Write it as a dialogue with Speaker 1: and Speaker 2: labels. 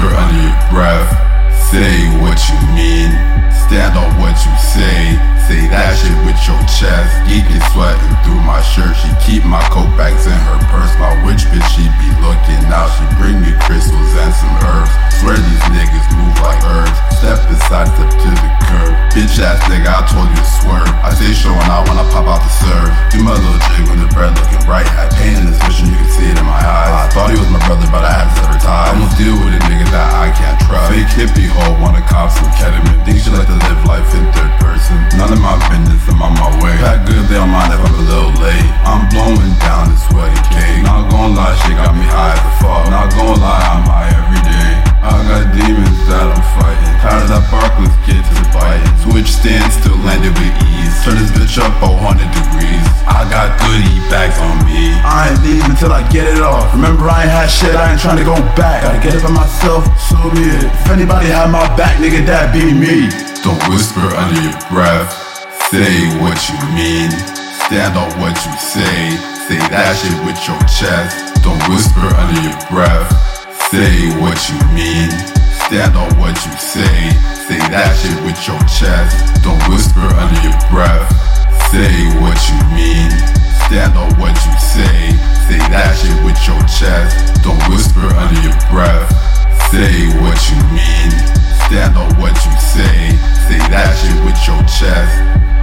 Speaker 1: under your breath. Say what you mean. Stand on what you say. Say that shit with your chest. Geeking sweating through my shirt. She keep my coat bags in her purse. My witch bitch, she be looking out. She bring me crystals and some herbs. Swear these niggas move like herbs. Step aside, step to the curb. Bitch ass nigga, I told you to swerve. I stay showing out when I pop out the serve. Fake hippie hoe, wanna cop some ketamine. Think she like to live life in third person. None of my business, I'm on my way. That good, they don't mind if I'm a little late. I'm blowing down this sweaty cake. Not gonna lie, shit got me high as a fuck. Not gonna lie, I'm high every day. I got demons that I'm fighting. Tired of that Barclays kid to the biting. Switch stands still landed with ease. Turn this bitch up 100 degrees. I got goodie bags on me. Until I get it off. Remember, I ain't had shit, I ain't trying to go back. Gotta get it by myself, so be it. If anybody had my back, nigga, that be me. Don't whisper under your breath. Say what you mean. Stand on what you say. Say that shit with your chest. Don't whisper under your breath. Say what you mean. Stand on what you say. Say that shit with your chest. Don't whisper under your breath. Say what you mean. Stand on what you. Say that shit with your chest. Don't whisper under your breath. Say what you mean. Stand on what you say. Say that shit with your chest.